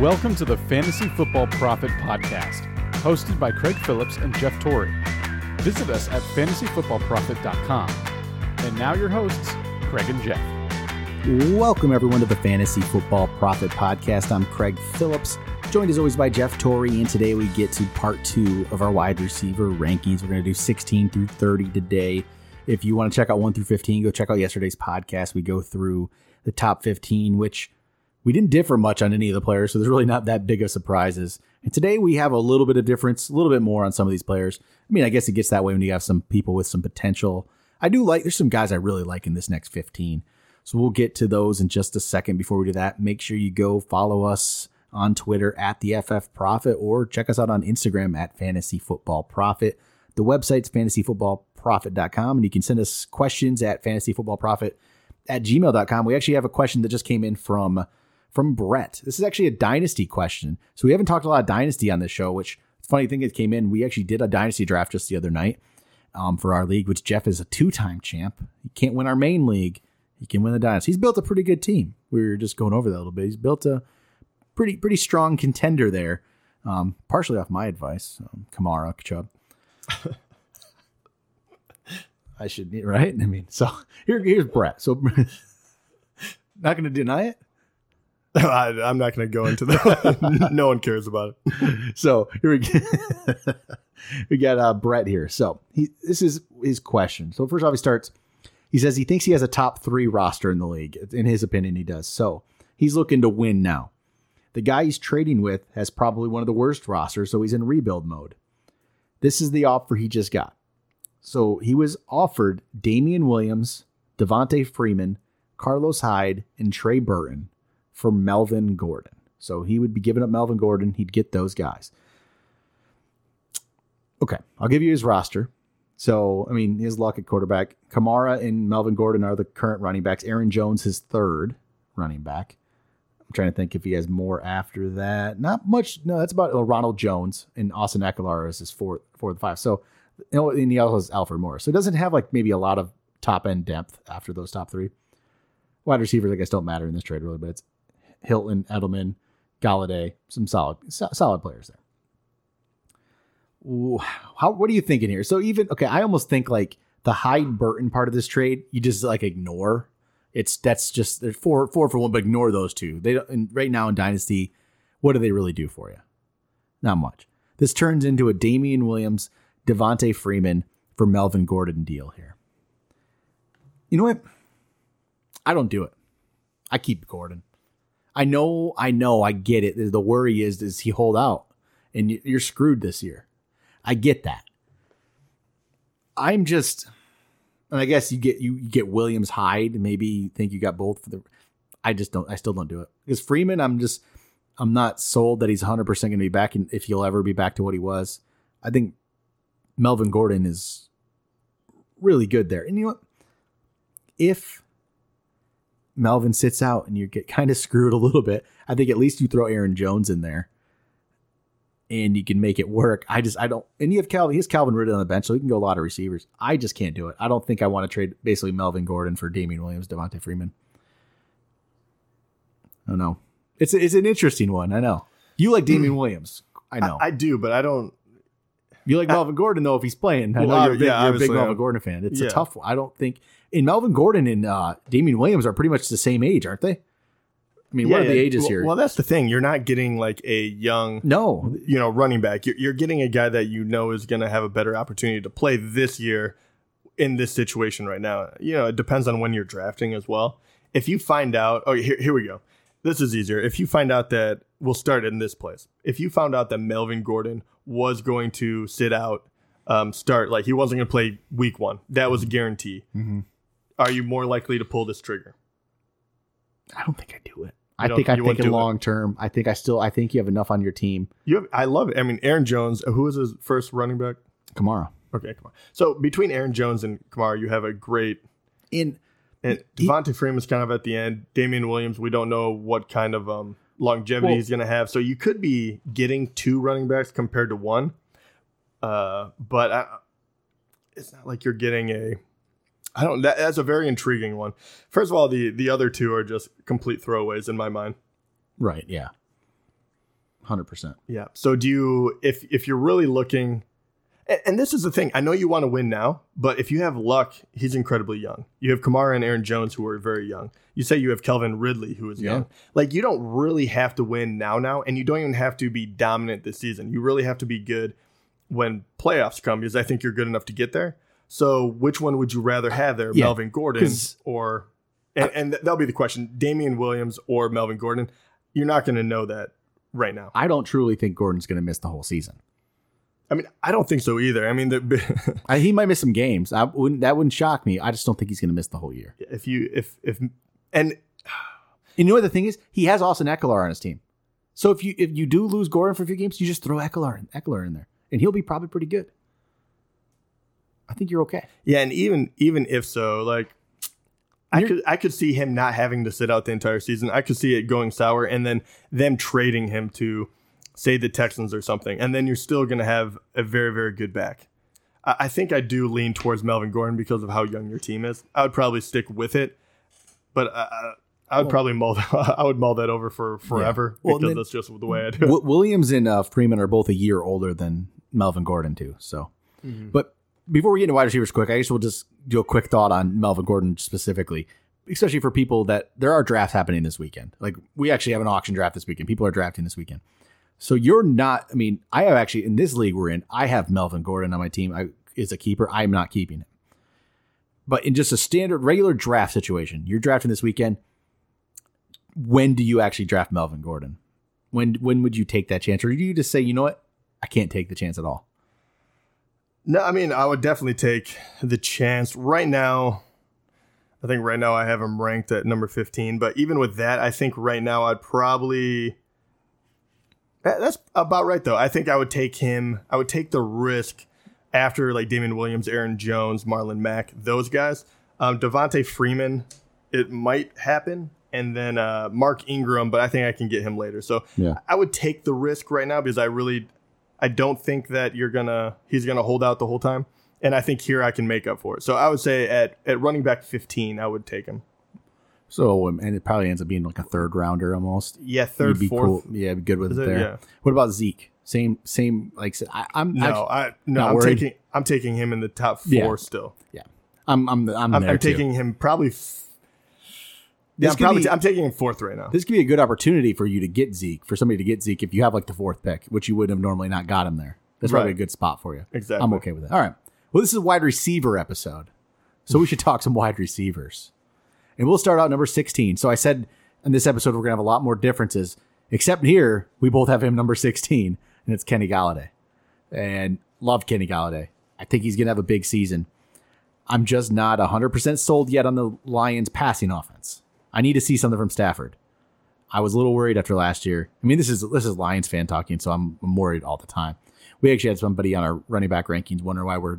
Welcome to the Fantasy Football Profit Podcast, hosted by Craig Phillips and Jeff Torrey. Visit us at fantasyfootballprofit.com. And now your hosts, Craig and Jeff. Welcome, everyone, to the Fantasy Football Profit Podcast. I'm Craig Phillips, joined as always by Jeff Torrey, and today we get to part two of our wide receiver rankings. We're going to do 16 through 30 today. If you want to check out 1 through 15, go check out yesterday's podcast. We go through the top 15, which we didn't differ much on any of the players, so there's really not that big of surprises. And today we have a little bit of difference, a little bit more on some of these players. I mean, I guess it gets that way when you have some people with some potential. I do like, there's some guys I really like in this next 15. So we'll get to those in just a second. Before we do that, make sure you go follow us on Twitter at the FF Profit or check us out on Instagram at Fantasy Football Profit. The website's fantasyfootballprofit.com and you can send us questions at fantasyfootballprofit at gmail.com. We actually have a question that just came in from from Brett. This is actually a dynasty question. So we haven't talked a lot of dynasty on this show, which funny thing it came in. We actually did a dynasty draft just the other night um, for our league, which Jeff is a two-time champ. He can't win our main league. He can win the dynasty. He's built a pretty good team. We were just going over that a little bit. He's built a pretty pretty strong contender there. Um, partially off my advice, um, Kamara Chubb. I should right. I mean, so here, here's Brett. So not going to deny it. I, am not going to go into that. no one cares about it. So here we go. we got uh, Brett here. So he this is his question. So first off, he starts. He says he thinks he has a top three roster in the league. In his opinion, he does. So he's looking to win now. The guy he's trading with has probably one of the worst rosters, so he's in rebuild mode. This is the offer he just got. So he was offered Damien Williams, Devonta Freeman, Carlos Hyde, and Trey Burton for Melvin Gordon. So he would be giving up Melvin Gordon. He'd get those guys. Okay, I'll give you his roster. So, I mean, his luck at quarterback. Kamara and Melvin Gordon are the current running backs. Aaron Jones, his third running back. I'm trying to think if he has more after that. Not much. No, that's about Ronald Jones and Austin Ekeler is his fourth, fourth, five. So, you know, and he also has Alfred Morris. So it doesn't have like maybe a lot of top end depth after those top three. Wide receivers, I guess, don't matter in this trade really, but it's Hilton, Edelman, Golladay, some solid solid players there. Ooh, how what are you thinking here? So even okay, I almost think like the Hyde Burton part of this trade, you just like ignore. It's that's just there's four four for one, but ignore those two. They don't, right now in Dynasty, what do they really do for you? Not much. This turns into a Damien Williams, Devonta Freeman for Melvin Gordon deal here. You know what? I don't do it. I keep Gordon. I know, I know, I get it. The worry is, does he hold out? And you're screwed this year. I get that. I'm just, and I guess you get you, get Williams Hyde. Maybe you think you got both for the. I just don't. I still don't do it because Freeman. I'm just. I'm not sold that he's 100 percent going to be back, and if he'll ever be back to what he was. I think Melvin Gordon is really good there, and you know what? If Melvin sits out and you get kind of screwed a little bit, I think at least you throw Aaron Jones in there and you can make it work. I just I don't and you have Calvin he has Calvin Ridley on the bench, so he can go a lot of receivers. I just can't do it. I don't think I want to trade basically Melvin Gordon for Damien Williams, Devonta Freeman. I don't know. It's it's an interesting one. I know. You like Damien Williams. I know. I, I, do, but I don't you like Melvin Gordon though if he's playing. I know you're, a big, yeah, you're a big Melvin Gordon fan. It's yeah. a tough one. I don't think in Melvin Gordon and uh, Damien Williams are pretty much the same age, aren't they? I mean, yeah, what are the ages well, here? Well, that's the thing. You're not getting like a young, no, you know, running back. You're, you're getting a guy that you know is going to have a better opportunity to play this year in this situation right now. You know, it depends on when you're drafting as well. If you find out, oh, here, here we go. This is easier. If you find out that we'll start in this place. If you found out that Melvin Gordon was going to sit out, um, start like he wasn't going to play week one, that was a guarantee. Mm-hmm are you more likely to pull this trigger? I don't think I do it. I think I think in long term. I think I still. I think you have enough on your team. You have. I love it. I mean, Aaron Jones. Who was his first running back? Kamara. Okay, come on. So between Aaron Jones and Kamara, you have a great. In and Devonta Freeman's kind of at the end. Damien Williams, we don't know what kind of um, longevity well, he's going to have. So you could be getting two running backs compared to one. Uh, but I, it's not like you're getting a I don't. That, that's a very intriguing one. First of all, the the other two are just complete throwaways in my mind. Right. Yeah. hundred percent. Yeah. So do you if if you're really looking and, and this is the thing, I know you want to win now, but if you have luck, he's incredibly young. You have Kamara and Aaron Jones who are very young. You say you have Calvin Ridley who is Yeah. young. Like you don't really have to win now now and you don't even have to be dominant this season. You really have to be good when playoffs come because I think you're good enough to get there. So which one would you rather have there, Yeah, Melvin Gordon or and, and that'll be the question, Damien Williams or Melvin Gordon? You're not going to know that right now. I don't truly think Gordon's going to miss the whole season. I mean, I don't think so either. I mean, the, I, he might miss some games. I wouldn't. That wouldn't shock me. I just don't think he's going to miss the whole year. if you if if and And you know what the thing is? He has Austin Ekeler on his team. So if you if you do lose Gordon for a few games, you just throw Ekeler in, Ekeler in there, and he'll be probably pretty good. I think you're okay. yeah, and even even if so, like I could I could see him not having to sit out the entire season. I could see it going sour, and then them trading him to say the Texans or something, and then you're still going to have a very very good back. I, I think I do lean towards Melvin Gordon because of how young your team is. I would probably stick with it, but I, I, I would probably mull I would mull that over for forever Well, because then- that's just the way I do. it. Williams and uh, Freeman are both a year older than Melvin Gordon too. So, but before we get into wide receivers, quick, I guess we'll just do a quick thought on Melvin Gordon specifically, especially for people that there are drafts happening this weekend. Like we actually have an auction draft this weekend. People are drafting this weekend. So you're not. I mean, I have actually in this league we're in. I have Melvin Gordon on my team. I is a keeper. I'm not keeping him. But in just a standard regular draft situation, you're drafting this weekend. When do you actually draft Melvin Gordon? When when would you take that chance, or do you just say, you know what, I can't take the chance at all? No, I mean, I would definitely take the chance. Right now, I think right now I have him ranked at number 15. But even with that, I think right now I'd probably that's about right, though. I think I would take him. I would take the risk after like Damien Williams, Aaron Jones, Marlon Mack, those guys. Um, Devonta Freeman, it might happen. And then uh, Mark Ingram, but I think I can get him later. So Yeah. I would take the risk right now because I really I don't think that you're gonna he's gonna hold out the whole time. And I think here I can make up for it. So I would say at, at running back 15, I would take him. So um, and it probably ends up being like a third rounder almost. Yeah, third, be fourth. cool. Yeah, be good with Is it it? there. Yeah. What about Zeke? Same same like I, I'm No, I no, I'm worried? taking I'm taking him in the top four Yeah. still. yeah. I'm I'm I'm, I'm, I'm taking him probably. F- yeah, This I'm probably be- t- I'm taking him fourth right now. This could be a good opportunity for you to get Zeke, for somebody to get Zeke if you have like the fourth pick, which you wouldn't have normally not got him there. That's probably a good spot for you. Exactly. I'm okay with it. All right. Well, this is a wide receiver episode. So we should talk some wide receivers. And we'll start out number 16. So I said in this episode we're going to have a lot more differences, except here we both have him number 16, and it's Kenny Golladay. And love Kenny Golladay. I think he's going to have a big season. I'm just not 100% sold yet on the Lions passing offense. I need to see something from Stafford. I was a little worried after last year. I mean, this is this is Lions fan talking, so I'm, I'm worried all the time. We actually had somebody on our running back rankings wonder why we're,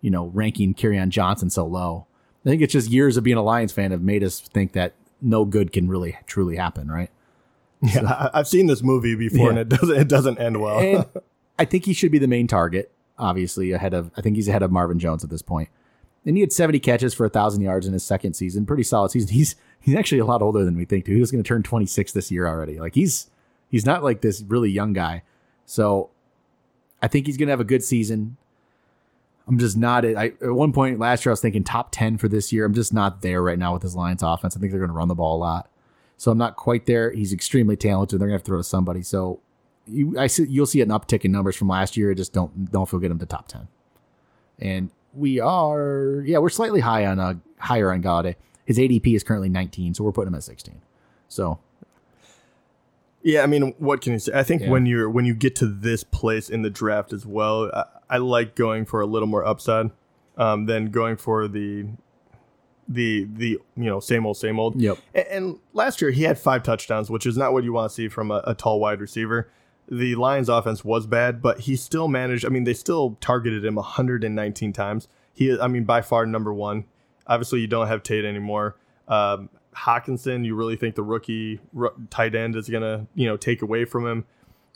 you know, ranking Kerryon Johnson so low. I think it's just years of being a Lions fan have made us think that no good can really truly happen, right? Yeah, I, I've seen this movie before, and it doesn't it doesn't end well. I think he should be the main target, obviously, ahead of I think he's ahead of Marvin Jones at this point. And he had 70 catches for a thousand yards in his second season. Pretty solid season. He's he's actually a lot older than we think too. He was going to turn 26 this year already. Like he's he's not like this really young guy. So I think he's going to have a good season. I'm just not at, one point last year I was thinking top 10 for this year. I'm just not there right now with his Lions offense. I think they're going to run the ball a lot. So I'm not quite there. He's extremely talented. They're going to have to throw to somebody. So you, I see, you'll see an uptick in numbers from last year. Just don't don't feel get him to top 10. And we are yeah, we're slightly high on uh higher on Golladay. His ADP is currently 19, so we're putting him at 16. So Yeah, I mean, what can you say? I think Yeah. when you're when you get to this place in the draft as well, I, I like going for a little more upside um, than going for the the the you know same old same old. Yep. A- And, last year he had five touchdowns, which is not what you want to see from a, a tall wide receiver. The Lions' offense was bad, but he still managed. I mean, they still targeted him 119 times. He, I mean, by far number one. Obviously, you don't have Tate anymore. Um, Hockenson, you really think the rookie ru- tight end is gonna, you know, take away from him?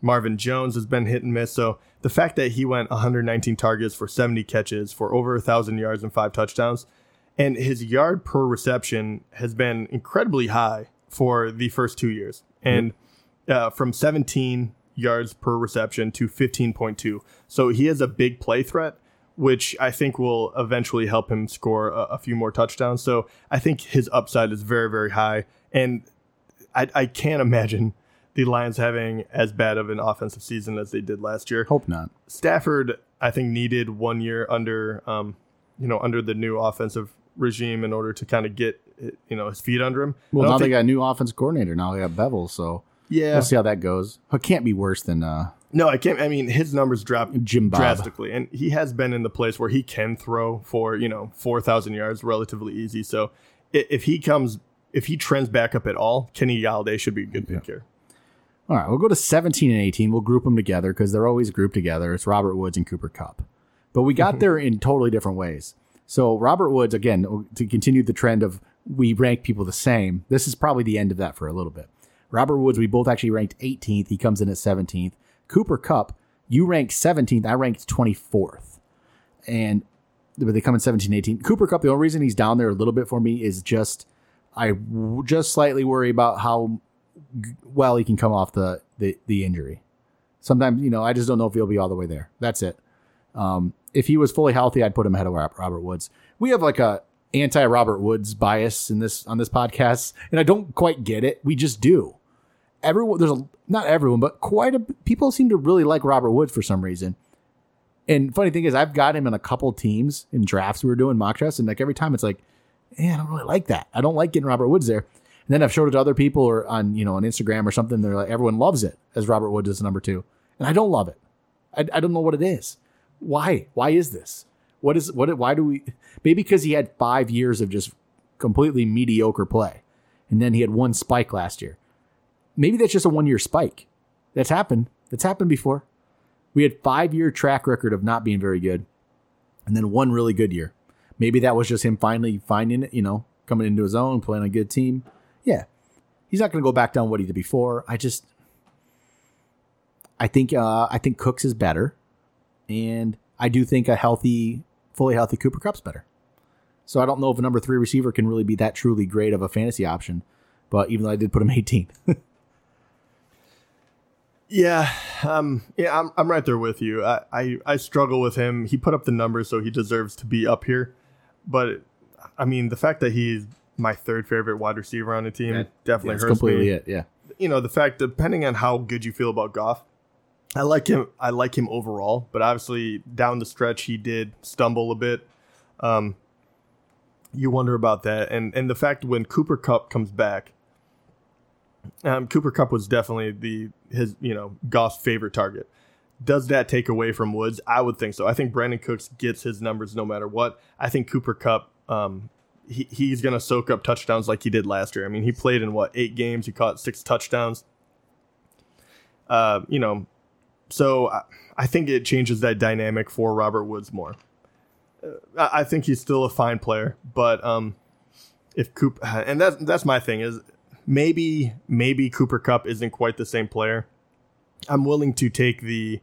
Marvin Jones has been hit and miss. So the fact that he went 119 targets for 70 catches for over a thousand yards and five touchdowns, and his yard per reception has been incredibly high for the first two years. And uh, from 17 yards per reception to 15.2. So he has a big play threat, which I think will eventually help him score a, a few more touchdowns. So I think his upside is very, very high. And I, I can't imagine the Lions having as bad of an offensive season as they did last year. Hope not. Stafford, I think, needed one year under, um, you know, under the new offensive regime in order to kind of get, you know, his feet under him. Well, now they got a new offense coordinator. Now they got Bevell, so yeah, we'll see how that goes. It can't be worse than uh, no, I can't. I mean, his numbers dropped Jim Bob. drastically, and he has been in the place where he can throw for you know four thousand yards relatively easy. So if he comes, if he trends back up at all, Kenny Golladay should be a good pick here. All right, we'll go to 17 and 18. We'll group them together because they're always grouped together. It's Robert Woods and Cooper Kupp. But we got there in totally different ways. So, Robert Woods, again, to continue the trend of we rank people the same, this is probably the end of that for a little bit. Robert Woods, we both actually ranked 18th. He comes in at 17th. Cooper Kupp, you ranked 17th. I ranked 24th. And but they come in 17 18. Cooper Kupp, the only reason he's down there a little bit for me is just I just slightly worry about how well he can come off the, the the injury. Sometimes, you know, I just don't know if he'll be all the way there. That's it. Um, if he was fully healthy, I'd put him ahead of Robert Woods. We have like a anti Robert Woods bias in this on this podcast, and I don't quite get it. We just do. Everyone, there's a not everyone, but quite a people seem to really like Robert Woods for some reason. And funny thing is, I've got him in a couple teams in drafts we were doing mock drafts, and like every time it's like, yeah, I don't really like that. I don't like getting Robert Woods there. And then I've showed it to other people or on you know on Instagram or something. They're like, everyone loves it as Robert Woods is number two, and I don't love it. I, I don't know what it is. Why? Why is this? What is what? Why do we? Maybe because he had five years of just completely mediocre play, and then he had one spike last year. Maybe that's just a one year spike. That's happened. That's happened before. We had five year track record of not being very good, and then one really good year. Maybe that was just him finally finding it. You know, coming into his own, playing a good team. Yeah, he's not going to go back down what he did before. I just, I think, uh, I think Cooks is better, and I do think a healthy, fully healthy Cooper Kupp's better. So I don't know if a number three receiver can really be that truly great of a fantasy option. But even though I did put him 18, Yeah, um, yeah, I'm, I'm right there with you. I, I, I struggle with him. He put up the numbers, so he deserves to be up here. But I mean, the fact that he's my third favorite wide receiver on the team definitely that's hurts completely me. it. Yeah. You know, the fact depending on how good you feel about Goff, I like him. I like him overall, but obviously down the stretch he did stumble a bit. Um, you wonder about that, and and the fact when Cooper Kupp comes back, um, Cooper Kupp was definitely the his you know Goff's favorite target. Does that take away from Woods? I would think so. I think Brandin Cooks gets his numbers no matter what. I think Cooper Kupp, um, he, he's going to soak up touchdowns like he did last year. I mean, he played in what eight games? He caught six touchdowns. Uh, you know, so I, I think it changes that dynamic for Robert Woods more. Uh, I, I think he's still a fine player, but um, if Cooper and that's that's my thing is maybe maybe Cooper Kupp isn't quite the same player. I'm willing to take the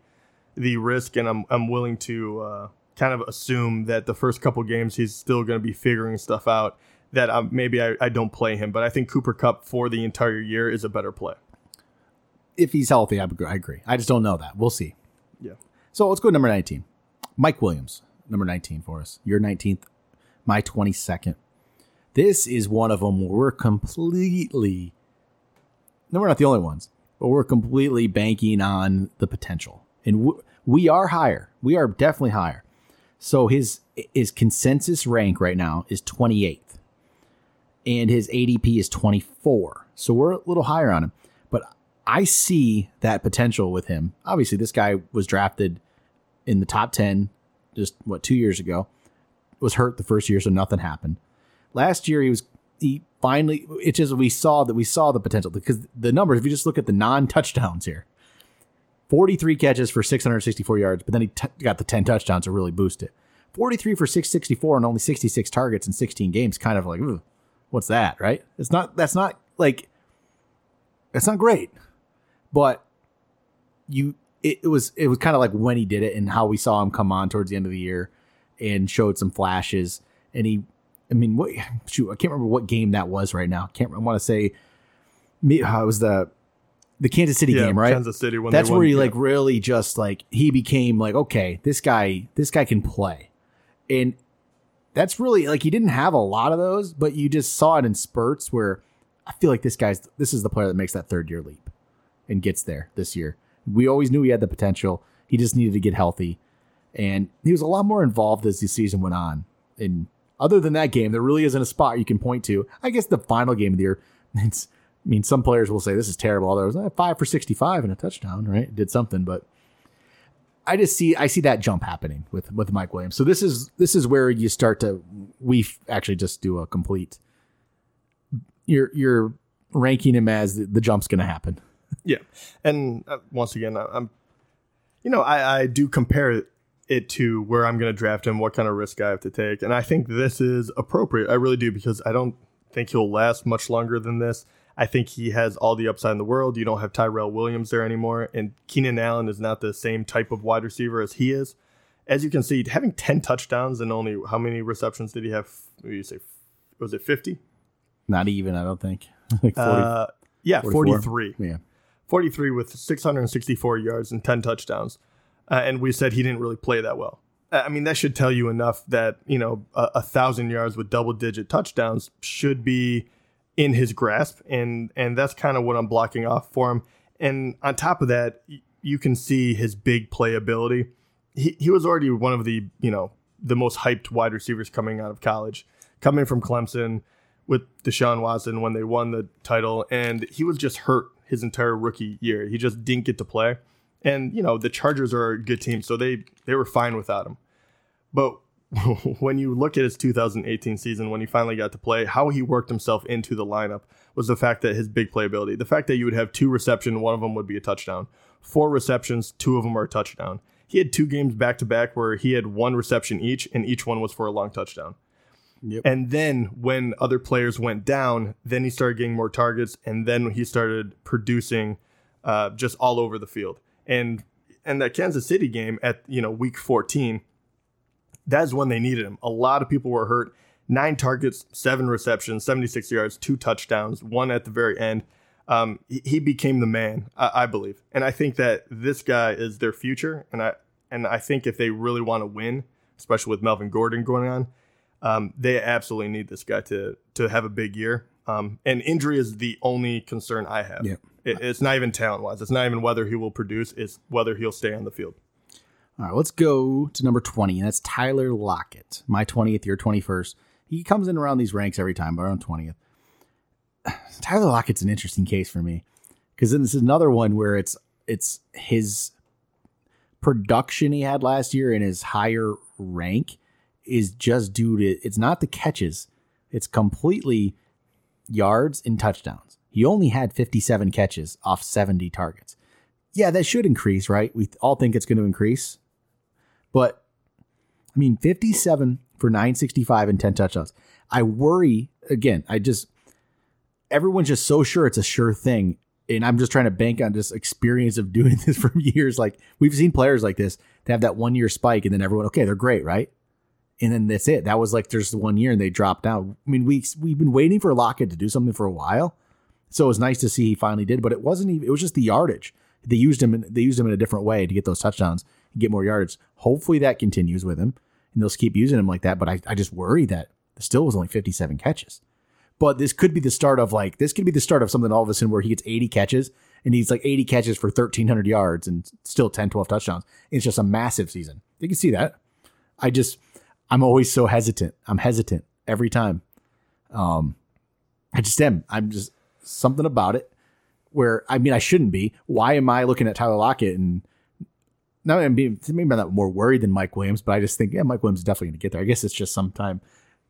the risk, and I'm I'm willing to uh, kind of assume that the first couple games he's still going to be figuring stuff out. That um, maybe I, I don't play him, but I think Cooper Kupp for the entire year is a better play. If he's healthy, I agree- I just don't know that. We'll see. Yeah. So let's go to number 19. Mike Williams, number 19 for us. Your 19th, my 22nd. This is one of them where we're completely, no, we're not the only ones, but we're completely banking on the potential. And w- we are higher. We are definitely higher. So his his consensus rank right now is 28th. And his ADP is 24. So we're a little higher on him. I see that potential with him. Obviously, this guy was drafted in the top 10 just what 2 years ago. Was hurt the first year so nothing happened. Last year he was he finally it's just we saw that we saw the potential because the numbers if you just look at the non-touchdowns here 43 catches for 664 yards, but then he t- got the 10 touchdowns to really boost it. 43 for 664 and only 66 targets in 16 games. Kind of like, what's that, right? It's not, that's not like, it's not great, but you, it, it was, it was kind of like when he did it and how we saw him come on towards the end of the year and showed some flashes. And he, I mean, what, shoot, I can't remember what game that was right now. Can't, I want to say, me, uh, it was the, the Kansas City Yeah, game, right? Kansas City when That's they won, where he yeah. like really just like he became like okay, this guy this guy can play. And that's really like he didn't have a lot of those, but you just saw it in spurts where I feel like this guy's this is the player that makes that third year leap and gets there this year. We always knew he had the potential. He just needed to get healthy. And he was a lot more involved as the season went on. And other than that game, there really isn't a spot you can point to. I guess the final game of the year, it's I mean, some players will say this is terrible. Others eh, five for sixty-five and a touchdown, right? Did something, but I just see I see that jump happening with with Mike Williams. So this is this is where you start to we actually just do a complete. You're you're ranking him as the, the jump's going to happen. Yeah, and uh, once again, I, I'm, you know, I, I do compare it to where I'm going to draft him, what kind of risk I have to take, and I think this is appropriate. I really do because I don't think he'll last much longer than this. I think he has all the upside in the world. You don't have Tyrell Williams there anymore, and Keenan Allen is not the same type of wide receiver as he is. As you can see, having ten touchdowns and only how many receptions did he have? What do you say? Was it fifty? Not even, I don't think. like 40, Uh, yeah, 44. forty-three. yeah. 43 with 664 yards and 10 touchdowns. Uh, and we said he didn't really play that well. Uh, I mean, that should tell you enough that, you know, a, a thousand yards with double digit touchdowns should be in his grasp. And, and that's kind of what I'm blocking off for him. And on top of that, y- you can see his big playability. He, he was already one of the, you know, the most hyped wide receivers coming out of college, coming from Clemson with Deshaun Watson when they won the title. And he was just hurt his entire rookie year. He just didn't get to play. And, you know, the Chargers are a good team, so they, they were fine without him. But when you look at his 2018 season, when he finally got to play, how he worked himself into the lineup was the fact that his big playability, the fact that you would have two reception, one of them would be a touchdown, four receptions, two of them are a touchdown. He had two games back to back where he had one reception each, and each one was for a long touchdown. And then when other players went down, then he started getting more targets, and then he started producing uh, just all over the field. And and that Kansas City game at you know week 14, that's when they needed him. A lot of people were hurt. Nine targets, seven receptions, 76 yards, two touchdowns, one at the very end. Um, he, he became the man, I, I believe, and I think that this guy is their future. And I and I think if they really want to win, especially with Melvin Gordon going on, um, they absolutely need this guy to to have a big year. Um, and injury is the only concern I have. Yeah. It, it's not even talent wise. It's not even whether he will produce. It's whether he'll stay on the field. All right, let's go to number 20, and that's Tyler Lockett. My 20th, your 21st. He comes in around these ranks every time, but around 20th. Tyler Lockett's an interesting case for me because then this is another one where it's it's his production he had last year and his higher rank is just due to it's not the catches, it's completely yards and touchdowns. He only had 57 catches off 70 targets. Yeah, that should increase, right? We all think it's going to increase. But I mean, 57 for 965 and 10 touchdowns. I worry again, I just everyone's just so sure it's a sure thing. And I'm just trying to bank on this experience of doing this for years. Like we've seen players like this to have that one year spike and then everyone, okay, they're great, right? And then that's it. That was like just one year and they dropped out. I mean, we we've been waiting for Lockett to do something for a while. So it was nice to see he finally did, but it wasn't even it was just the yardage. They used him in, they used him in a different way to get those touchdowns and get more yardage. Hopefully that continues with him and they'll keep using him like that. But I, I just worry that still was only 57 catches. But this could be the start of like this could be the start of something all of a sudden where he gets 80 catches and he's like 80 catches for 1300 yards and still 10, 12 touchdowns. It's just a massive season. You can see that. I just I'm always so hesitant. I'm hesitant every time. Um I just am. I'm just something about it where I mean I shouldn't be. Why am I looking at Tyler Lockett and now I'm being maybe I'm not more worried than Mike Williams, but I just think yeah, Mike Williams is definitely going to get there. I guess it's just sometime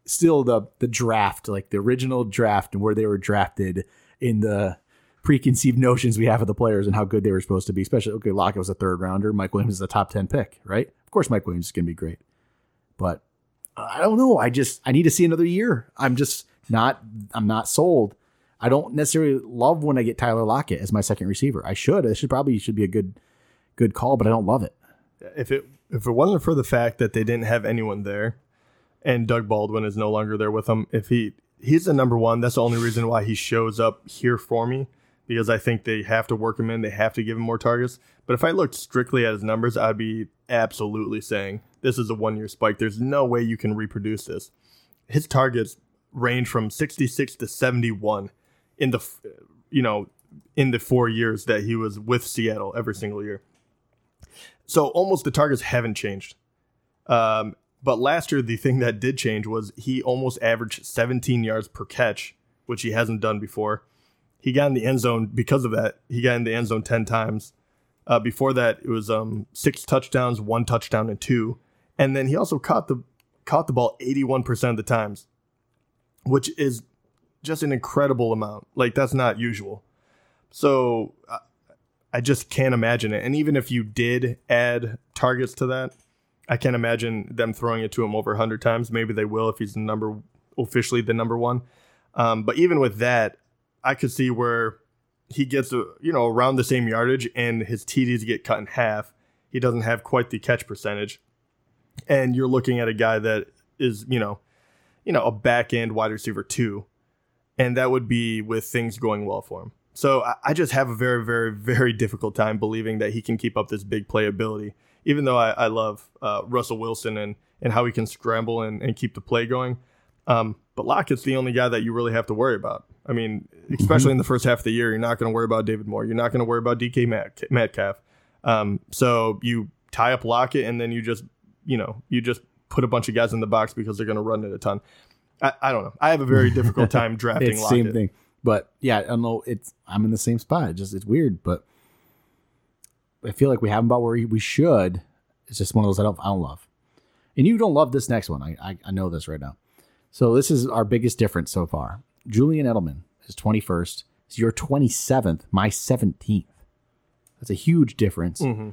still the the draft, like the original draft and where they were drafted in the preconceived notions we have of the players and how good they were supposed to be. Especially okay, Lockett was a third rounder, Mike Williams is a top ten pick, right? Of course, Mike Williams is going to be great, but I don't know. I just I need to see another year. I'm just not I'm not sold. I don't necessarily love when I get Tyler Lockett as my second receiver. I should. It should probably should be a good good call, but I don't love it. If it if it wasn't for the fact that they didn't have anyone there, and Doug Baldwin is no longer there with them, if he he's the number one, that's the only reason why he shows up here for me. Because I think they have to work him in. They have to give him more targets. But if I looked strictly at his numbers, I'd be absolutely saying this is a one year spike. There's no way you can reproduce this. His targets range from 66 to 71 in the you know in the four years that he was with Seattle every single year. So almost the targets haven't changed. Um, but last year, the thing that did change was he almost averaged 17 yards per catch, which he hasn't done before. He got in the end zone because of that. He got in the end zone 10 times. Uh, before that, it was um, six touchdowns, one touchdown, and two. And then he also caught the caught the ball 81% of the times, which is just an incredible amount. Like that's not usual. So uh, I just can't imagine it. And even if you did add targets to that, I can't imagine them throwing it to him over 100 times. Maybe they will if he's the number officially the number one. Um, but even with that, I could see where he gets a, you know around the same yardage and his TDs get cut in half. He doesn't have quite the catch percentage, and you're looking at a guy that is you know, you know a back end wide receiver two, and that would be with things going well for him. So I, just have a very very very difficult time believing that he can keep up this big playability. Even though I, I love uh, Russell Wilson and and how he can scramble and, and keep the play going. Um, but Lockett's the only guy that you really have to worry about. I mean, especially mm-hmm. in the first half of the year, you're not going to worry about David Moore. You're not going to worry about DK Metcalf. Um, so you tie up Lockett, and then you just, you know, you just put a bunch of guys in the box because they're going to run it a ton. I, I, don't know. I have a very difficult time drafting. it's Lockett. Same thing, but yeah, I don't know. It's I'm in the same spot. It's just it's weird, but I feel like we have him about where we should. It's just one of those I don't I don't love, and you don't love this next one. I I, I know this right now. So this is our biggest difference so far. Julian Edelman is 21st. Is your 27th, my 17th. That's a huge difference. Mm-hmm.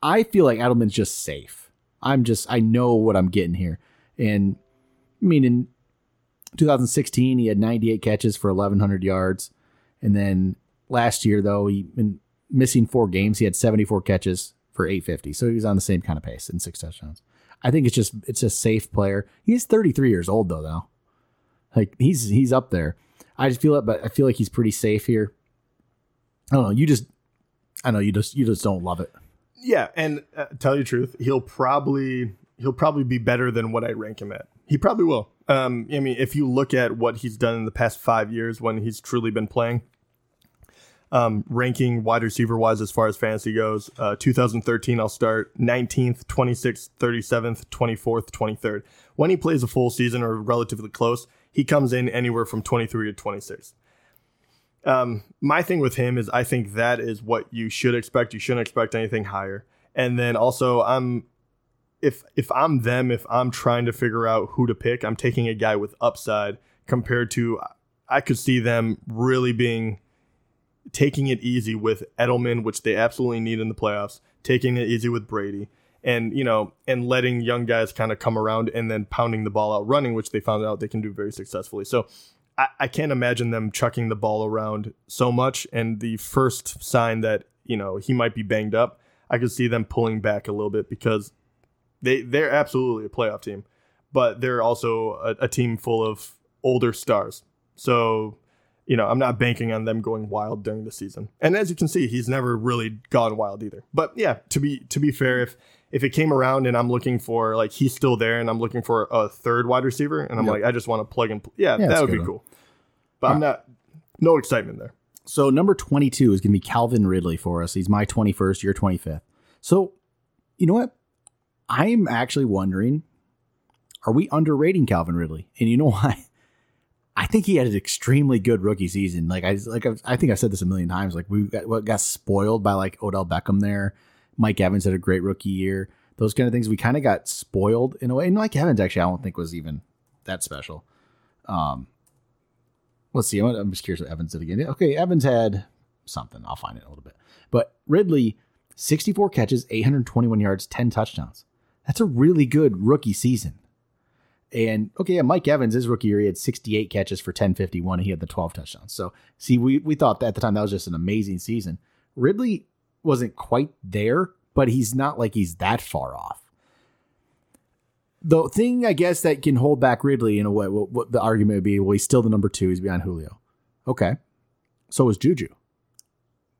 I feel like Edelman's just safe. I'm just, I know what I'm getting here. And I mean, in 2016, he had 98 catches for 1,100 yards. And then last year, though, he been missing four games. He had 74 catches for 850. So he was on the same kind of pace and six touchdowns. I think it's just it's a safe player. He's 33 years old though, though. Like he's he's up there. I just feel it, but I feel like he's pretty safe here. I don't know. You just, I know you just you just don't love it. Yeah, and uh, tell you the truth, he'll probably he'll probably be better than what I rank him at. He probably will. Um, I mean, if you look at what he's done in the past five years when he's truly been playing, um, ranking wide receiver wise as far as fantasy goes, uh, 2013 I'll start 19th, 26th, 37th, 24th, 23rd. When he plays a full season or relatively close, he comes in anywhere from 23 to 26. Um, my thing with him is I think that is what you should expect. You shouldn't expect anything higher. And then also I'm if if I'm them, if I'm trying to figure out who to pick, I'm taking a guy with upside compared to I could see them really being taking it easy with Edelman, which they absolutely need in the playoffs, taking it easy with Brady and you know and letting young guys kind of come around and then pounding the ball out running which they found out they can do very successfully. So I, I, can't imagine them chucking the ball around so much and the first sign that you know he might be banged up i could see them pulling back a little bit because they they're absolutely a playoff team but they're also a, a team full of older stars. So you know, I'm not banking on them going wild during the season. And as you can see, he's never really gone wild either. But yeah, to be to be fair, if if it came around and I'm looking for like he's still there and I'm looking for a third wide receiver and I'm yep. like I just want to plug and yeah, yeah that would be cool. But I'm not no excitement there. So number 22 is going to be Calvin Ridley for us. He's my 21st, your 25th. So, you know what? I'm actually wondering are we underrating Calvin Ridley? And you know why? I think he had an extremely good rookie season. Like I like I think I've said this a million times. Like we got got spoiled by like Odell Beckham there. Mike Evans had a great rookie year. Those kind of things. We kind of got spoiled in a way. And Mike Evans actually, I don't think was even that special. Um, let's see. I'm just curious what Evans did again. Okay, Evans had something. I'll find it in a little bit. But Ridley, 64 catches, 821 yards, 10 touchdowns. That's a really good rookie season. And okay, yeah, Mike Evans, his rookie year, he had 68 catches for 1051. and He had the 12 touchdowns. So see, we we thought at the time that was just an amazing season. Ridley wasn't quite there, but he's not like he's that far off. The thing I guess that can hold back Ridley in a way, what, what the argument would be, well, he's still the number two. He's behind Julio. Okay, so is Juju.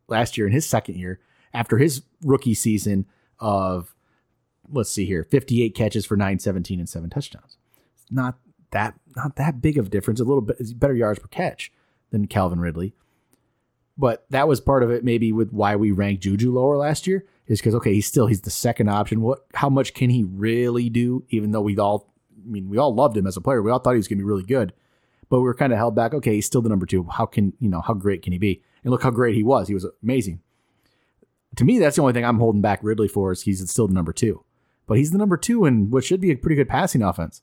last year in his second year after his rookie season of let's see here 58 catches for 917 and 7 touchdowns not that not that big of a difference. A little bit better yards per catch than calvin ridley. But that was part of it maybe with why we ranked juju lower last year is because okay he's still he's the second option. What how much can he really do? Even though we all i mean we all loved him as a player. We all thought he was going to be really good but we were kind of held back okay he's still the number two. How can you know how great can he be? And look how great he was. He was amazing. To me, that's the only thing I'm holding back Ridley for is he's still the number two. But he's the number two in what should be a pretty good passing offense.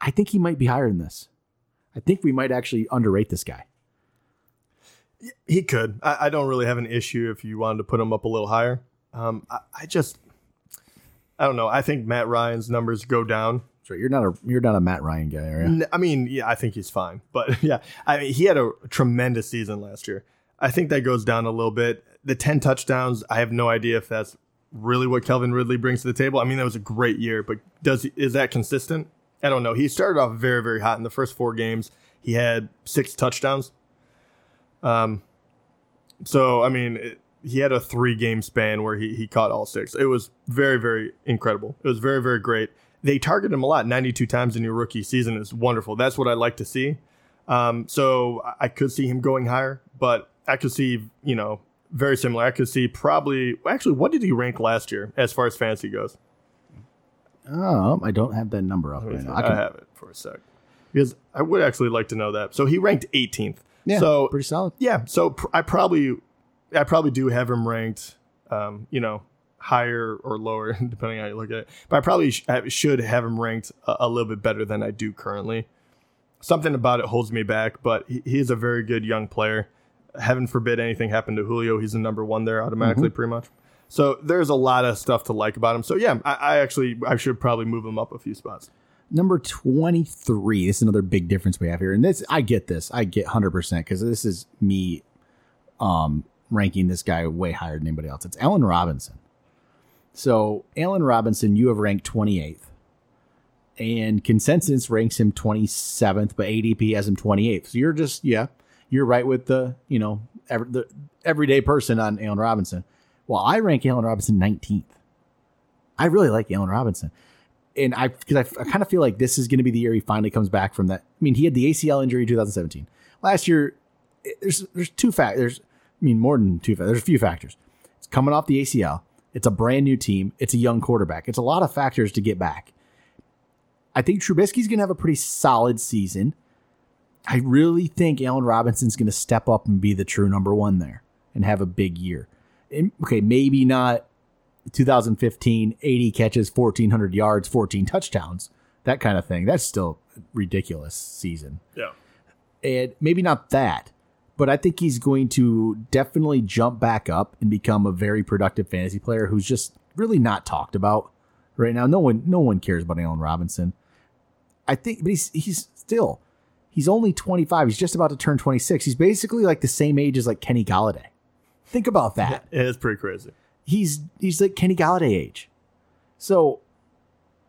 I think he might be higher than this. I think we might actually underrate this guy. He could. I, I don't really have an issue if you wanted to put him up a little higher. Um, I, I just, I don't know. I think Matt Ryan's numbers go down. So you're not a you're not a Matt Ryan guy, are you? I mean, yeah, I think he's fine, but yeah, I mean, he had a tremendous season last year. I think that goes down a little bit the 10 touchdowns, I have no idea if that's really what Calvin Ridley brings to the table. I mean, that was a great year, but does is that consistent? I don't know. He started off very, very hot in the first four games. He had six touchdowns. Um, so I mean, it, he had a three game span where he he caught all six. It was very, very incredible. It was very, very great. They targeted him a lot, 92 times in your rookie season is wonderful. That's what I like to see. Um, so I could see him going higher, but I could see, you know, very similar. I could see probably actually what did he rank last year as far as fantasy goes? Oh, I don't have that number up right now. I, I, have it for a sec because I would actually like to know that. So he ranked 18th. Yeah, so pretty solid. Yeah, so pr- I probably I probably do have him ranked, um, you know, higher or lower depending on how you look at it. But I probably sh- should have him ranked a-, a little bit better than I do currently. Something about it holds me back, but he, he is a very good young player heaven forbid anything happened to Julio, he's the number one there automatically, mm-hmm. pretty much. So there's a lot of stuff to like about him. So yeah, I, I, actually I should probably move him up a few spots. Number 23. This is another big difference we have here. And this I get this. I get 100% cuz this is me um ranking this guy way higher than anybody else. It's Allen Robinson. So, Allen Robinson you have ranked 28th. And consensus ranks him 27th, but ADP has him 28th. So you're just yeah, you're right with the you know every, the everyday person on Allen Robinson. Well, I rank Allen Robinson 19th. I really like Allen Robinson, and I because I, I kind of feel like this is going to be the year he finally comes back from that. I mean, he had the ACL injury in 2017. Last year, eh, there's there's two factors. I mean, more than two factors. There's a few factors. It's coming off the ACL. It's a brand new team. It's a young quarterback. It's a lot of factors to get back. I think Trubisky's going to have a pretty solid season. I really think Allen Robinson's going to step up and be the true number one there and have a big year. Okay, maybe not 2015, 80 catches, 1,400 yards, 14 touchdowns, that kind of thing. That's still ridiculous season. Yeah. And maybe not that, but I think he's going to definitely jump back up and become a very productive fantasy player who's just really not talked about right now. No one, no one cares about Allen Robinson. I think, but he's he's still He's only 25. He's just about to turn 26. He's basically like the same age as like Kenny Golladay. Think about that. Yeah, it's pretty crazy. He's he's like Kenny Golladay age. So,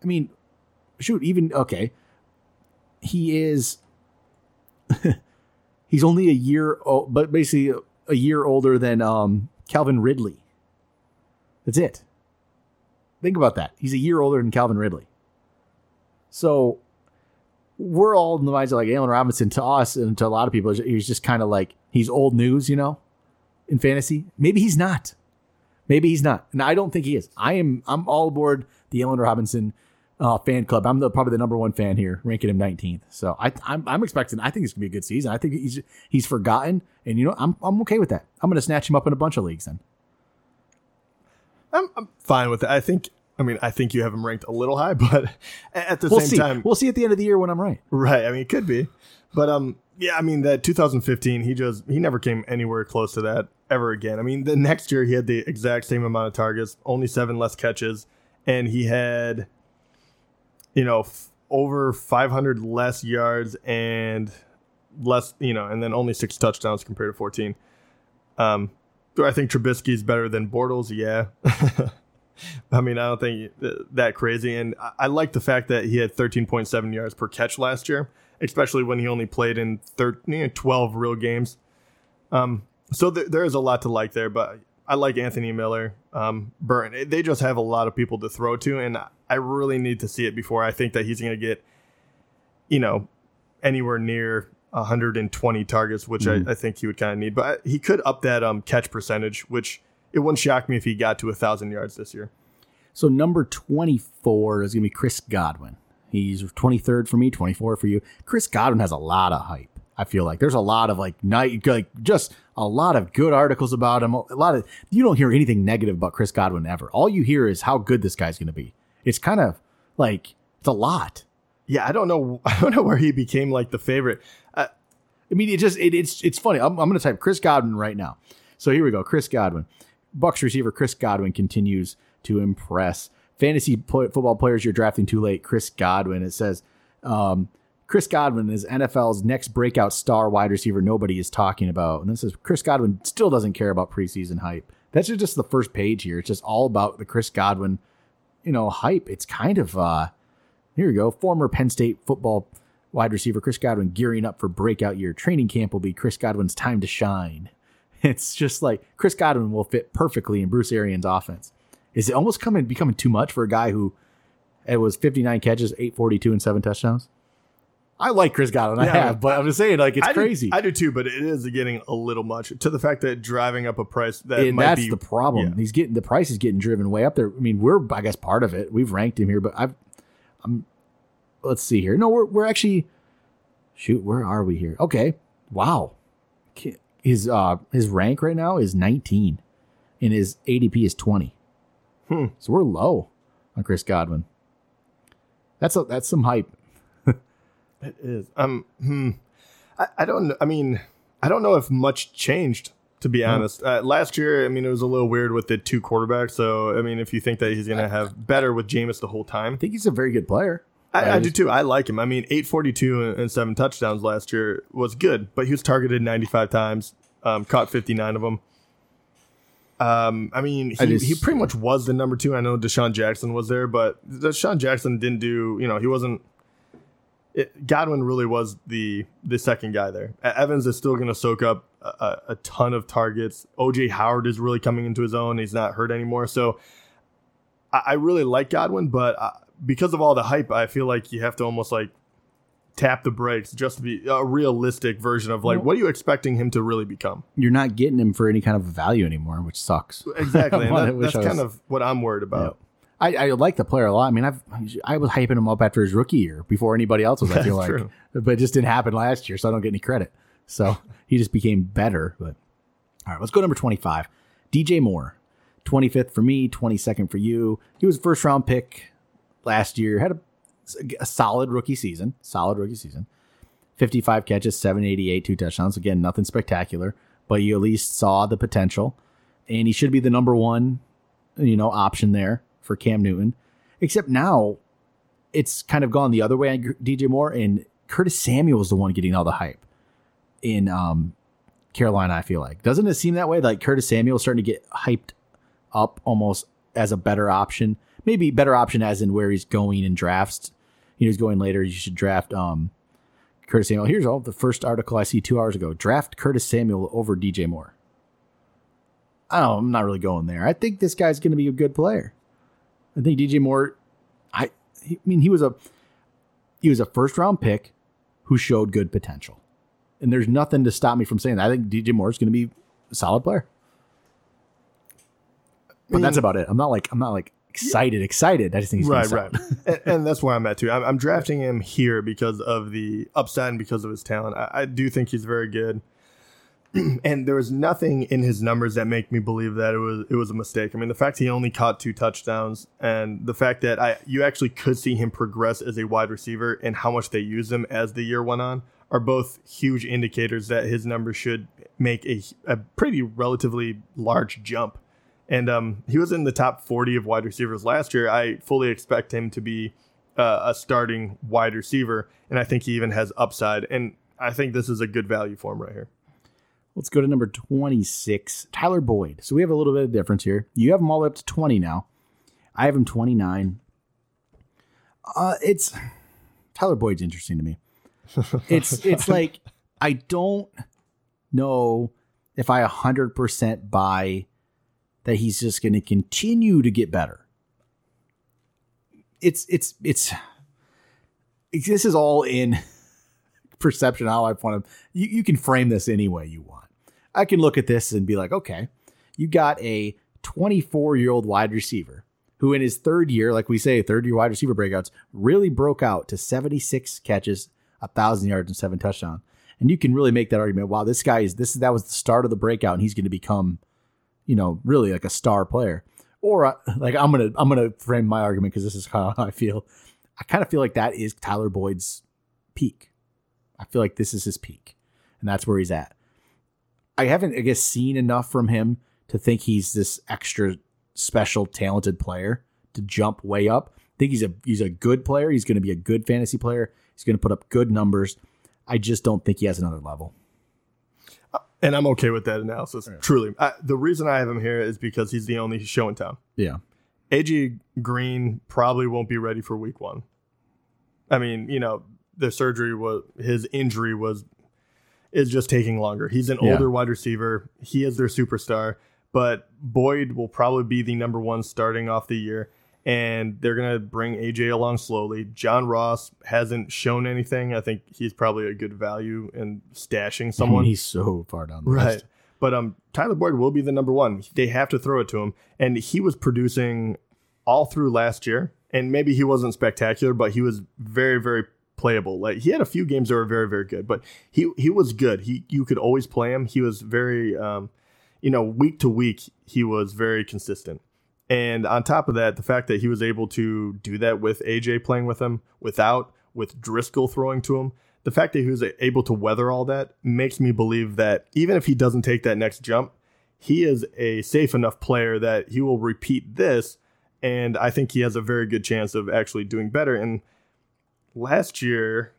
I mean, shoot, even okay. He is. he's only a year, old, but basically a year older than um, Calvin Ridley. That's it. Think about that. He's a year older than Calvin Ridley. So we're all in the minds of like Allen Robinson to us and to a lot of people. He's just kind of like he's old news, you know, in fantasy. Maybe he's not. Maybe he's not, and I don't think he is. I am. I'm all aboard the Allen Robinson uh, fan club. I'm the, probably the number one fan here, ranking him 19th. So I, I'm, I'm expecting. I think it's gonna be a good season. I think he's he's forgotten, and you know, I'm I'm okay with that. I'm gonna snatch him up in a bunch of leagues then. I'm, I'm fine with it. I think I mean, I think you have him ranked a little high, but at the we'll same see. time, we'll see at the end of the year when I'm right. Right. I mean, it could be, but um, yeah. I mean, that 2015, he just he never came anywhere close to that ever again. I mean, the next year he had the exact same amount of targets, only seven less catches, and he had, you know, f- over 500 less yards and less, you know, and then only six touchdowns compared to 14. Um, do I think Trubisky's better than Bortles? Yeah. I mean, I don't think that crazy. And I like the fact that he had 13.7 yards per catch last year, especially when he only played in 13, 12 real games. Um, so th- there is a lot to like there, but I like Anthony Miller, um, Burton. They just have a lot of people to throw to, and I really need to see it before I think that he's going to get, you know, anywhere near 120 targets, which Mhm. I, I think he would kind of need. But he could up that um, catch percentage, which it wouldn't shock me if he got to a thousand yards this year. So number 24 is going to be Chris Godwin. He's 23rd for me, 24 for you. Chris Godwin has a lot of hype. I feel like there's a lot of like night, like just a lot of good articles about him. A lot of you don't hear anything negative about Chris Godwin ever. All you hear is how good this guy's going to be. It's kind of like it's a lot. Yeah, I don't know. I don't know where he became like the favorite. Uh, I mean, it just it, it's it's funny. I'm, I'm going to type Chris Godwin right now. So here we go. Chris Godwin, Bucs receiver Chris Godwin continues to impress. Fantasy football players you're drafting too late. Chris Godwin. It says um, Chris Godwin is NFL's next breakout star wide receiver. Nobody is talking about. And this is Chris Godwin still doesn't care about preseason hype. That's just the first page here. It's just all about the Chris Godwin, you know, hype. It's kind of uh, here we go. Former Penn State football wide receiver Chris Godwin gearing up for breakout year. Training camp will be Chris Godwin's time to shine. It's just like Chris Godwin will fit perfectly in Bruce Arians' offense. Is it almost coming becoming too much for a guy who it was 59 catches, 842 and seven touchdowns? I like Chris Godwin. I Yeah, have, but I'm just saying, like, it's I do- crazy. I do too, but it is getting a little much to the fact that driving up a price that and that's be the problem. yeah. He's getting the price is getting driven way up there. I mean, we're I guess part of it. We've ranked him here, but I've I'm let's see here. No, we're we're actually shoot, where are we here? Okay. Wow. His uh his rank right now is 19 and his ADP is 20. Hmm. So we're low on Chris Godwin. That's a, that's some hype. It is. Um. Hmm. I, I don't. know. I mean, I don't know if much changed. To be honest, uh, last year, I mean, it was a little weird with the two quarterbacks. So, I mean, if you think that he's going to have better with Jameis the whole time, I think he's a very good player. I, I do too. I like him. I mean, eight forty two and seven touchdowns last year was good, but he was targeted ninety five times, um, caught fifty nine of them. Um, I mean, I he, just- he pretty much was the number two. I know DeSean Jackson was there, but DeSean Jackson didn't do. You know, he wasn't. It, Godwin really was the the second guy there. Evans is still going to soak up a, a, ton of targets. OJ Howard is really coming into his own. He's not hurt anymore, so I, I really like Godwin, but uh, because of all the hype, I feel like you have to almost like tap the brakes just to be a realistic version of like Well- what are you expecting him to really become? You're not getting him for any kind of value anymore, which sucks. Exactly, that- that's I kind of what I'm worried about. I, I like the player a lot. I mean, I've I was hyping him up after his rookie year before anybody else was. I feel like, true. but it just didn't happen last year, so I don't get any credit. So he just became better. But all right, let's go number twenty five. DJ Moore, twenty fifth for me, twenty second for you. He was a first round pick last year. Had a, a solid rookie season. Solid rookie season. Fifty five catches, seven eighty eight, two touchdowns. Again, nothing spectacular, but you at least saw the potential, and he should be the number one you know, option there for Cam Newton. Except now it's kind of gone the other way DJ Moore, and Curtis Samuel is the one getting all the hype in um, Carolina, I feel like. Doesn't it seem that way? Like Curtis Samuel is starting to get hyped up almost as a better option. Maybe better option as in where he's going in drafts. Know, he's going later. You should draft um, Curtis Samuel. Here's all the first article I see two hours ago. Draft Curtis Samuel over DJ Moore. Oh, I'm not really going there. I think this guy's going to be a good player. I think DJ Moore. I, I mean, he was a he was a first round pick who showed good potential, and there's nothing to stop me from saying that. I think DJ Moore is going to be a solid player. But that's about it. I'm not like I'm not like excited, excited. I just think he's Right, right, and, and that's where I'm at too. I'm, I'm drafting him here because of the upside and because of his talent. I, I do think he's very good, and there was nothing in his numbers that make me believe that it was it was a mistake. I mean, the fact he only caught two touchdowns, and the fact that I you actually could see him progress as a wide receiver, and how much they used him as the year went on, are both huge indicators that his numbers should make a, a pretty relatively large jump and um, he was in the top 40 of wide receivers last year. I fully expect him to be uh, a starting wide receiver, and I think he even has upside. And I think this is a good value for him right here. Let's go to number 26, Tyler Boyd. So we have a little bit of difference here. You have him all the way up to 20 now. I have him 29. Uh, it's Tyler Boyd's interesting to me. It's it's like I don't know. if I 100% buy that he's just going to continue to get better. It's it's it's this is all in perception how I want to you, you can frame this any way you want. I can look at this and be like, okay, you got a 24 year old wide receiver who in his third year, like we say, third year wide receiver breakouts, really broke out to 76 catches, a thousand yards, and seven touchdowns. And you can really make that argument. Wow, this guy is this that was the start of the breakout, and he's going to become, you know, really like a star player. Or uh, like I'm gonna I'm gonna frame my argument because this is how I feel. I kind of feel like that is Tyler Boyd's peak. I feel like this is his peak, and that's where he's at. I haven't, I guess, seen enough from him to think he's this extra special talented player to jump way up. I think he's a he's a good player. He's going to be a good fantasy player. He's going to put up good numbers. I just don't think he has another level. And I'm okay with that analysis. Truly, I, the reason I have him here is because he's the only show in town. Yeah, AJ Green probably won't be ready for Week One. I mean, you know, the surgery was his injury was is just taking longer. He's an yeah. older wide receiver. He is their superstar, but Boyd will probably be the number one starting off the year and they're going to bring AJ along slowly. John Ross hasn't shown anything. I think he's probably a good value in stashing someone. he's so far down the right. list. But um, Tyler Boyd will be the number one. They have to throw it to him, and he was producing all through last year. And maybe he wasn't spectacular, but he was very, very playable. Like he had a few games that were very, very good, but he he was good. He you could always play him. He was very, um, you know, week to week, he was very consistent. And on top of that, the fact that he was able to do that with AJ playing with him, without with Driskel throwing to him, the fact that he was able to weather all that makes me believe that even if he doesn't take that next jump, he is a safe enough player that he will repeat this. And I think he has a very good chance of actually doing better. And last year,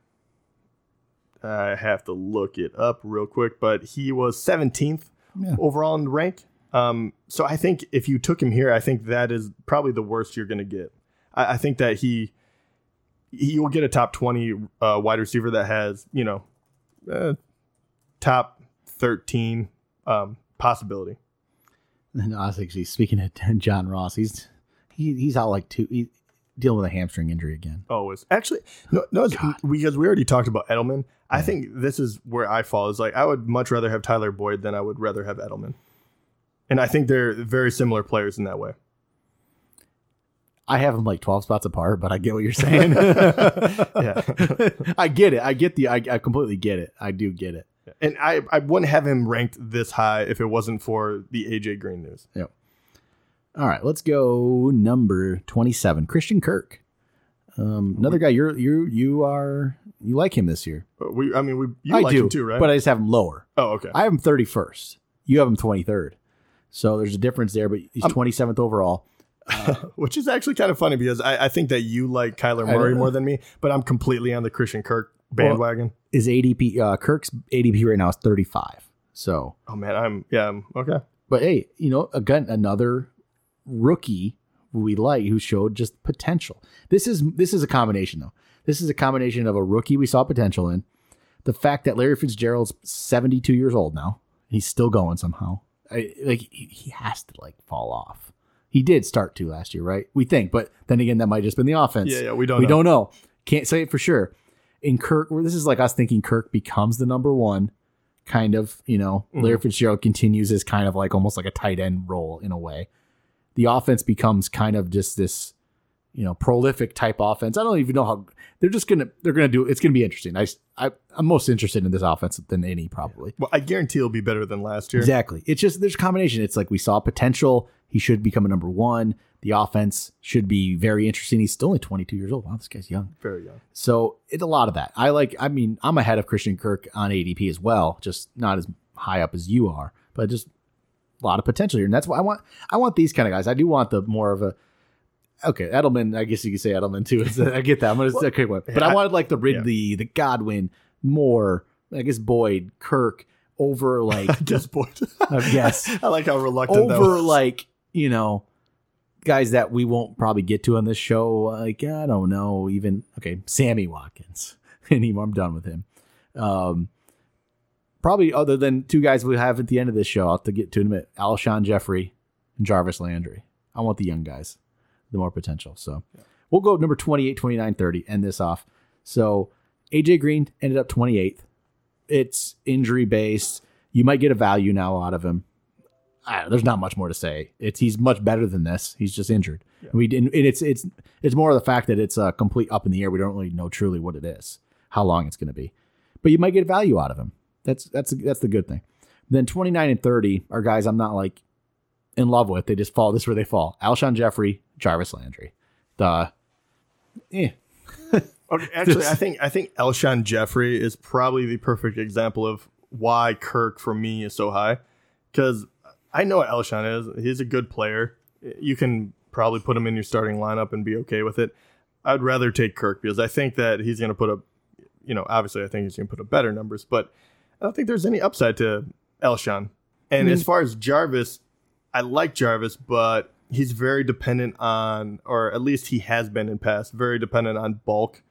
I have to look it up real quick, but he was 17th yeah. overall in the rank. Um, so I think if you took him here, I think that is probably the worst you're going to get. I, I, think that he he will get a top twenty uh, wide receiver that has you know uh, top thirteen um, possibility. And I was actually speaking of John Ross, he's he, he's out like two. He, dealing with a hamstring injury again. Always, actually, no, no, because we already talked about Edelman. Yeah. I think this is where I fall. Is like I would much rather have Tyler Boyd than I would rather have Edelman. And I think they're very similar players in that way. I have them like 12 spots apart, but I get what you're saying. yeah. I get it. I get the, I, I completely get it. I do get it. And I, I wouldn't have him ranked this high if it wasn't for the AJ Green news. Yep. All right, let's go number 27, Christian Kirk. Um, another guy you're you you are you like him this year. We I mean we you I like do, him too, right? But I just have him lower. Oh, okay. I have him 31st. You have him 23rd. So there's a difference there, but he's 27th overall. Uh, Which is actually kind of funny because I, I think that you like Kyler Murray more than me, but I'm completely on the Christian Kirk bandwagon. Well, is ADP uh, Kirk's ADP right now is 35. So oh man, I'm yeah I'm, okay. But hey, you know again another rookie we like who showed just potential. This is this is a combination though. This is a combination of a rookie we saw potential in, the fact that Larry Fitzgerald's 72 years old now, and he's still going somehow. I, like he has to like fall off. He did start to last year, right? We think, but then again, that might just been the offense. Yeah, yeah, we don't. We know. don't know. Can't say it for sure. In Kirk, this is like us thinking Kirk becomes the number one, kind of. You know, mm Larry Fitzgerald continues as kind of like almost like a tight end role in a way. The offense becomes kind of just this, you know, prolific type offense. I don't even know how they're just gonna they're gonna do. It's gonna be interesting. I, I I'm most interested in this offense than any probably. Well, I guarantee it'll be better than last year. Exactly. It's just there's a combination. It's like we saw potential. He should become a number one. The offense should be very interesting. He's still only 22 years old. Wow, this guy's young. Very young. So it's a lot of that. I like. I mean, I'm ahead of Christian Kirk on ADP as well. Just not as high up as you are, but just a lot of potential here. And that's why I want. I want these kind of guys. I do want the more of a Okay, Edelman. I guess you could say Edelman too. I get that. I'm gonna well, okay, one, but I wanted like the Ridley, yeah. the Godwin, Moore. I guess Boyd, Kirk over like I guess Boyd. uh, yes, I like how reluctant over like you know guys that we won't probably get to on this show. Like I don't know, even okay, Sammy Watkins anymore. I'm done with him. Um, probably other than two guys we have at the end of this show, I'll have to get to in a minute Alshon Jeffery and Jarvis Landry. I want the young guys, the more potential. So we'll go number 28, 29, 30, end this off. So AJ Green ended up 28th. It's injury based. You might get a value now out of him. I, there's not much more to say. It's he's much better than this. He's just injured. We didn't. And it's it's it's more of the fact that it's a complete up in the air. We don't really know truly what it is, how long it's going to be, but you might get value out of him. That's that's that's the good thing. Then 29 and 30 are guys I'm not like in love with. They just fall. This is where they fall. Alshon Jeffery, Jarvis Landry. The eh. Okay, actually, I think I think Alshon Jeffery is probably the perfect example of why Kirk for me is so high. Because I know what Alshon is. He's a good player. You can probably put him in your starting lineup and be okay with it. I'd rather take Kirk because I think that he's going to put up, you know, obviously I think he's going to put up better numbers, but I don't think there's any upside to Alshon. And as far as Jarvis, I like Jarvis, but he's very dependent on, or at least he has been in past, very dependent on bulk.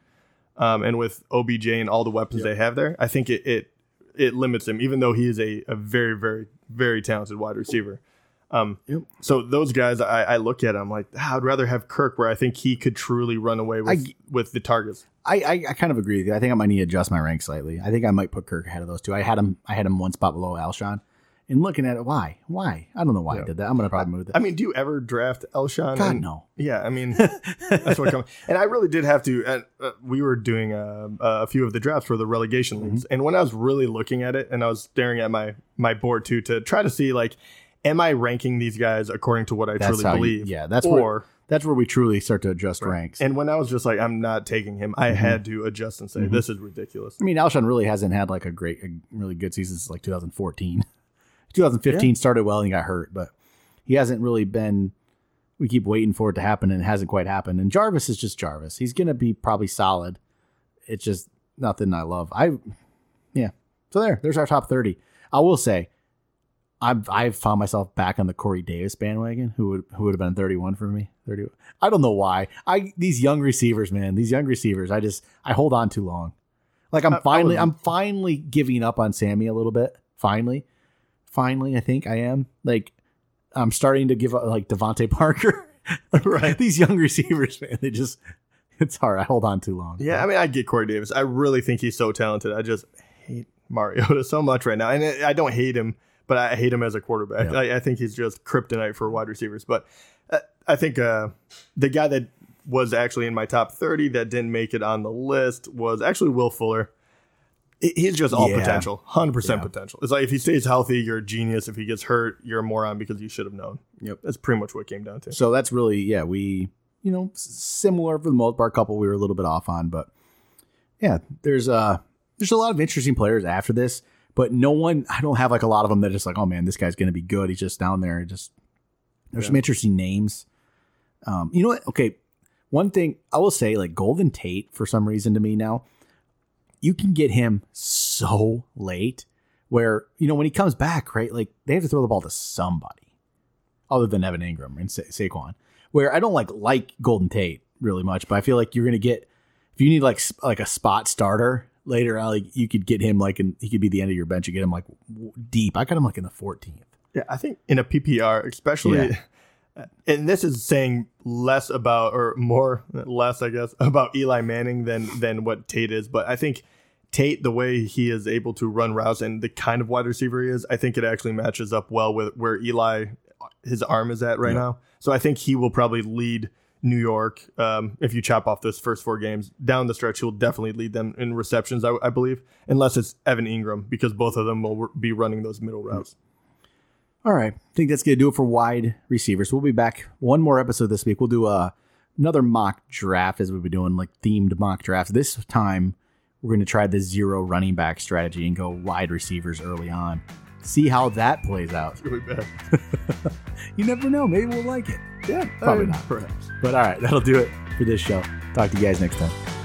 Um, and with OBJ and all the weapons they have there, I think it, it it limits him, even though he is a, a very, very, very talented wide receiver. Um, Yep. So those guys, I, I look at, I'm like, ah, I'd rather have Kirk, where I think he could truly run away with, I- with the targets. I, I I kind of agree with you. I think I might need to adjust my rank slightly. I think I might put Kirk ahead of those two. I had him I had him one spot below Alshon. And looking at it, why? Why? I don't know why I did that. I'm gonna probably move that. I mean, do you ever draft Alshon? God And- no. Yeah, I mean, that's what comes. And I really did have to. And uh, we were doing uh, a few of the drafts for the relegation leagues, and when I was really looking at it, and I was staring at my my board too to try to see like, am I ranking these guys according to what I That's truly how you- believe? yeah, that's or where that's where we truly start to adjust ranks. and when I was just like, I'm not taking him, I had to adjust and say, this is ridiculous. I mean, Alshon really hasn't had like a great, a really good season since like 2014. 2015 started well and he got hurt, but he hasn't really been. We keep waiting for it to happen and it hasn't quite happened. And Jarvis is just Jarvis. He's gonna be probably solid. It's just nothing I love. I, yeah. So there, there's our top 30. I will say, I've I've found myself back on the Corey Davis bandwagon, who would who would have been 31 for me. 30. I don't know why. I these young receivers, man, these young receivers. I just I hold on too long. Like I'm I- I finally I'm finally giving up on Sammy a little bit. Finally, finally, I think I am. Like I'm starting to give up like DeVante Parker. Right. These young receivers, man, they just it's hard. I hold on too long. Yeah, I mean, I get Corey Davis. I really think he's so talented. I just hate Mariota so much right now, and I I don't hate him, but I hate him as a quarterback. Yeah. I, I think he's just kryptonite for wide receivers. But uh, I think uh, the guy that was actually in my top 30 that didn't make it on the list was actually Will Fuller. He- He's just all Yeah. potential, 100% Yeah. potential. It's like if he stays healthy, you're a genius. If he gets hurt, you're a moron because you should have known. Yep. That's pretty much what it came down to. So that's really yeah, we you know similar for the most part. Couple we were a little bit off on, but yeah, there's uh there's a lot of interesting players after this, but no one I don't have like a lot of them that just like oh man this guy's gonna be good. He's just down there. Just there's some interesting names. Um, you know what? Okay, one thing I will say like Golden Tate for some reason to me now, you can get him so late where you know when he comes back right like they have to throw the ball to somebody other than Evan Engram and Sa- Saquon. Where I don't like like Golden Tate really much, but I feel like you're gonna get if you need like like a spot starter later, on, like you could get him like and he could be the end of your bench. You get him like deep. I got him like in the 14th. Yeah, I think in a PPR, especially, and this is saying less about or more less, I guess, about Eli Manning than than what Tate is. But I think Tate, the way he is able to run routes and the kind of wide receiver he is, I think it actually matches up well with where Eli his arm is at right now. So I think he will probably lead New York. Um, if you chop off those first four games down the stretch, he'll definitely lead them in receptions, I, I believe, unless it's Evan Engram because both of them will be running those middle routes. All right, I think that's gonna do it for wide receivers. We'll be back one more episode this week. We'll do a another mock draft as we've been doing like themed mock drafts. This time we're gonna try the zero running back strategy and go wide receivers early on. See how that plays out. Really bad. You never know. Maybe we'll like it. Yeah, Probably I mean, not. Perhaps. But all right, that'll do it for this show. Talk to you guys next time.